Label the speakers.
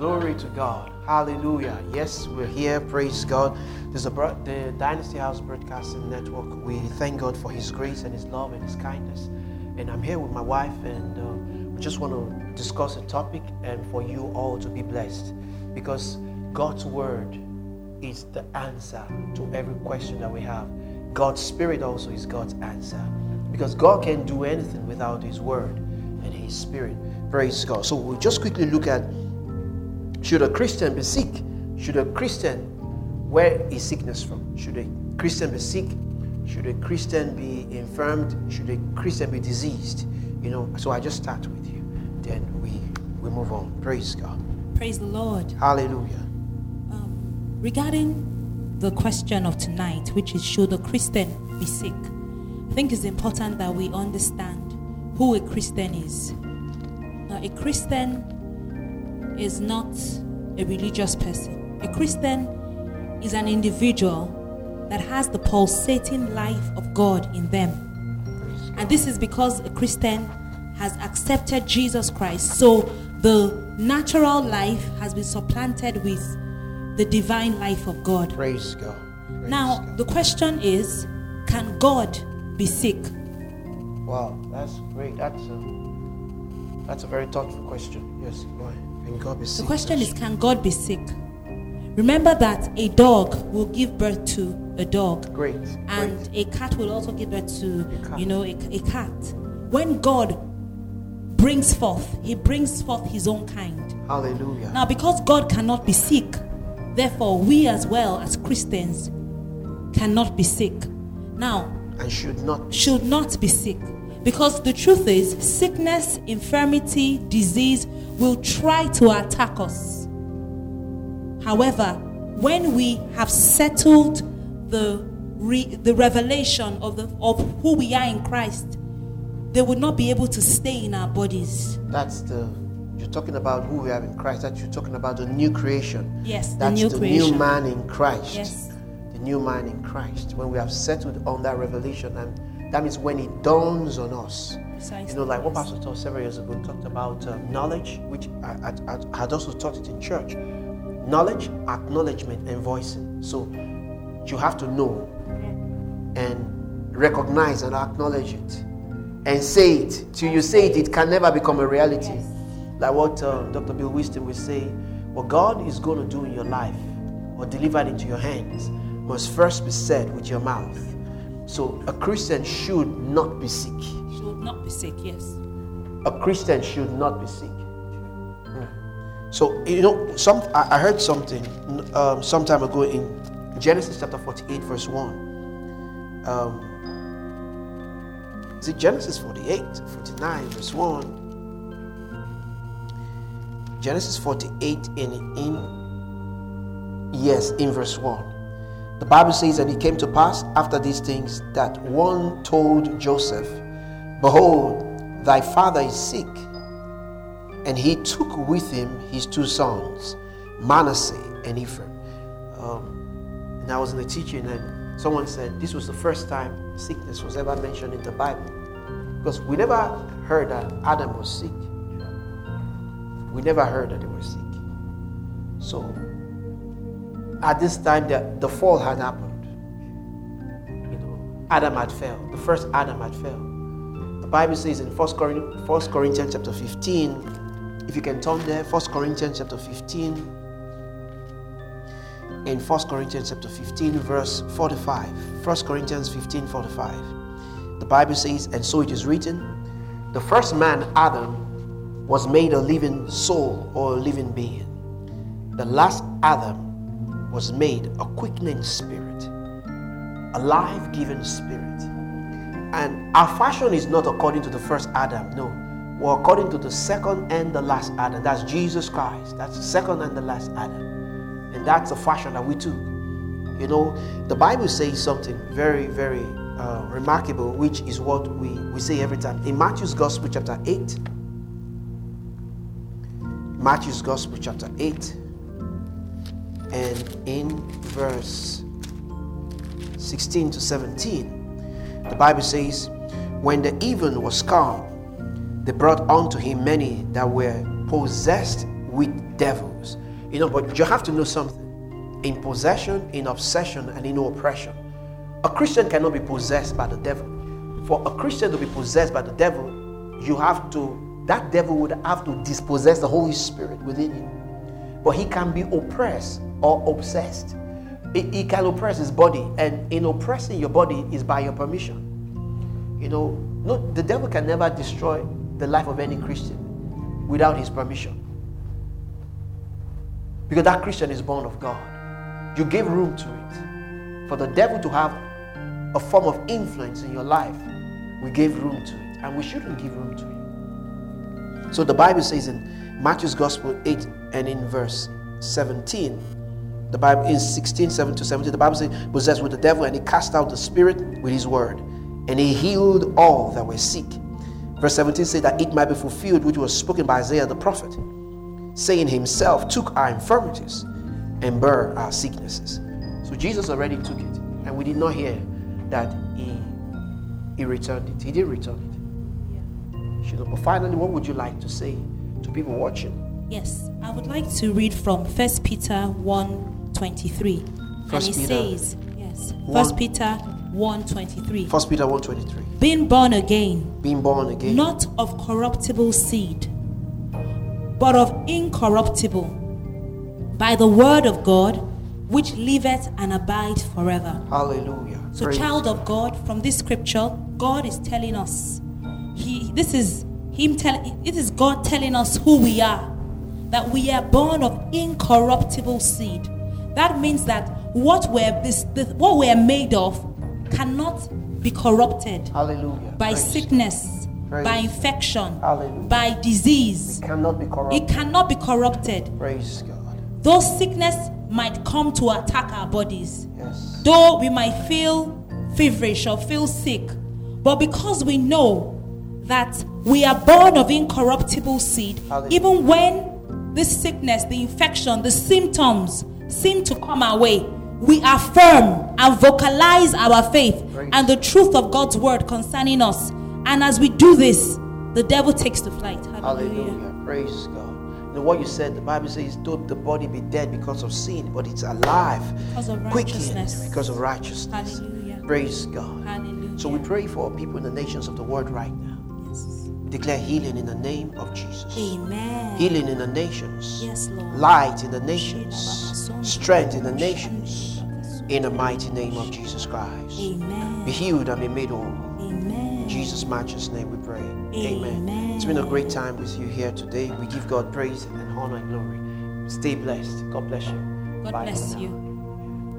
Speaker 1: Glory to God. Hallelujah. Yes, we're here. Praise God. There's a the Dynasty House Broadcasting Network. We thank God for His grace and His love and His kindness. And I'm here with my wife, and uh, we just want to discuss a topic and for you all to be blessed because God's Word is the answer to every question that we have. God's Spirit also is God's answer because God can do anything without His Word and His Spirit. Praise God. So we'll just quickly look at should a Christian be sick? Should a Christian, where is sickness from? Should a Christian be sick? Should a Christian be infirmed? Should a Christian be diseased? You know, so I just start with you. Then we, we move on. Praise God.
Speaker 2: Praise the Lord.
Speaker 1: Hallelujah.
Speaker 2: Um, regarding the question of tonight, which is should a Christian be sick? I think it's important that we understand who a Christian is. Now, a Christian is not a religious person. A Christian is an individual that has the pulsating life of God in them. And this is because a Christian has accepted Jesus Christ. So the natural life has been supplanted with the divine life of God.
Speaker 1: Praise God. Praise
Speaker 2: Now,
Speaker 1: God.
Speaker 2: the question is can God be sick?
Speaker 1: Wow, that's great. That's a, that's a very thoughtful question. Yes, go ahead. Can God be
Speaker 2: The question is can God be sick? Remember that a dog will give birth to a dog.
Speaker 1: great.
Speaker 2: and
Speaker 1: great.
Speaker 2: a cat will also give birth to you know a, a cat when god brings forth he brings forth his own kind
Speaker 1: Hallelujah.
Speaker 2: now because god cannot be sick therefore we as well as christians cannot be sick now
Speaker 1: and should not.
Speaker 2: should not be sick because the truth is sickness infirmity disease will try to attack us however when we have settled the re- the revelation of the of who we are in Christ they would not be able to stay in our bodies
Speaker 1: That's the. You're talking about who we are in Christ. That you're talking about the new creation.
Speaker 2: yes the
Speaker 1: That's
Speaker 2: new
Speaker 1: the
Speaker 2: creation
Speaker 1: new man in Christ.
Speaker 2: yes
Speaker 1: The new man in Christ. When we have settled on that revelation, and that means when it dawns on us.
Speaker 2: Precisely,
Speaker 1: You know, like what. Pastor taught several years ago, talked about um, knowledge, which I, I, I had also taught it in church. Knowledge, acknowledgement, and voicing. So you have to know and recognize and acknowledge it and say it. Till you say it, it can never become a reality.
Speaker 2: Yes.
Speaker 1: Like what uh, Dr. Bill Winston will say, what God is going to do in your life or delivered into your hands must first be said with your mouth. So a Christian should not be sick.
Speaker 2: should not be sick yes
Speaker 1: A Christian should not be sick. Mm. So you know, some I heard something um, some time ago in Genesis chapter forty-eight, verse one. Um, is it Genesis 48, 49, verse one? Genesis forty-eight in in yes, in verse one. The Bible says, and it came to pass after these things that one told Joseph, Behold, thy father is sick. And he took with him his two sons, Manasseh and Ephraim. Um, and I was in the teaching, and someone said this was the first time sickness was ever mentioned in the Bible. Because we never heard that Adam was sick. We never heard that they were sick. So, at this time, the, the fall had happened. You know, Adam had failed. The first Adam had failed. The Bible says in 1 Corinthians, 1 Corinthians chapter 15, if you can turn there, 1 Corinthians chapter 15, in 1 Corinthians chapter 15, verse 45. 1 Corinthians 15, 45. The Bible says, and so it is written, the first man, Adam, was made a living soul or a living being. The last Adam was made a quickening spirit, a life giving spirit. And our fashion is not according to the first Adam, no. We're according to the second and the last Adam. That's Jesus Christ. That's the second and the last Adam. And that's the fashion that we took. You know, the Bible says something very, very uh, remarkable, which is what we, we say every time. In Matthew's Gospel, chapter 8, Matthew's Gospel, chapter 8, and in verse 16 to 17, the Bible says, When the even was come, they brought unto him many that were possessed with devils. You know, but you have to know something. In possession, in obsession, and in oppression, a Christian cannot be possessed by the devil. For a Christian to be possessed by the devil, you have to, that devil would have to dispossess the Holy Spirit within you. But he can be oppressed or obsessed. He, can oppress his body, and in oppressing your body is by your permission. You know, no, the devil can never destroy the life of any Christian without his permission. Because that Christian is born of God. You gave room to it. For the devil to have a form of influence in your life, we gave room to it. And we shouldn't give room to it. So the Bible says in Matthew's Gospel 8 and in verse 17, the Bible in 16, 7 to 17, the Bible says, possessed with the devil, and he cast out the spirit with his word, and he healed all that were sick. Verse 17 says that it might be fulfilled which was spoken by Isaiah the prophet, saying himself took our infirmities and bare our sicknesses. So Jesus already took it, and we did not hear that he he returned it. He did return it. You know, but finally, what would you like to say to people watching?
Speaker 2: Yes, I would like to read from 1 Peter 1 23. and
Speaker 1: First
Speaker 2: it
Speaker 1: Peter
Speaker 2: says, yes,
Speaker 1: one-
Speaker 2: 1 Peter 1 23.
Speaker 1: First Peter 123.
Speaker 2: Being born again,
Speaker 1: Being born again.
Speaker 2: not of corruptible seed, but of incorruptible, by the word of God, which liveth and abide forever.
Speaker 1: Hallelujah.
Speaker 2: So,
Speaker 1: Praise
Speaker 2: child of God, from this scripture, God is telling us. He this is Him telling it is God telling us who we are. That we are born of incorruptible seed. That means that what we're this, this what we're made of cannot be corrupted
Speaker 1: Hallelujah.
Speaker 2: by
Speaker 1: Praise
Speaker 2: sickness,
Speaker 1: Praise
Speaker 2: by infection,
Speaker 1: Hallelujah.
Speaker 2: by disease.
Speaker 1: God. Cannot be
Speaker 2: It cannot be corrupted.
Speaker 1: Praise God.
Speaker 2: Those sickness might come to attack our bodies.
Speaker 1: Yes.
Speaker 2: Though we might feel feverish or feel sick, but because we know that we are born of incorruptible seed,
Speaker 1: Hallelujah.
Speaker 2: even when this sickness, the infection, the symptoms seem to come our way, we affirm and vocalize our faith and the truth of God's word concerning us. And as we do this, the devil takes to flight. Hallelujah.
Speaker 1: Hallelujah. Praise God. Know what you said, the Bible says, though the body be dead because of sin, but it's alive,
Speaker 2: Because of righteousness.
Speaker 1: because of righteousness.
Speaker 2: Hallelujah.
Speaker 1: Praise God.
Speaker 2: Hallelujah.
Speaker 1: So we pray for people in the nations of the world right now.
Speaker 2: Yes.
Speaker 1: Declare healing in the name of Jesus.
Speaker 2: Amen.
Speaker 1: Healing in the nations.
Speaker 2: Yes, Lord.
Speaker 1: Light in the nations. Strength in the nations. In the mighty name of Jesus Christ.
Speaker 2: Amen.
Speaker 1: Be healed and be made whole.
Speaker 2: Amen.
Speaker 1: In Jesus' matchless name we pray.
Speaker 2: Amen.
Speaker 1: It's been a great time with you here today. We give God praise and honor and glory. Stay blessed. God bless you.
Speaker 2: God
Speaker 1: Bye
Speaker 2: bless you.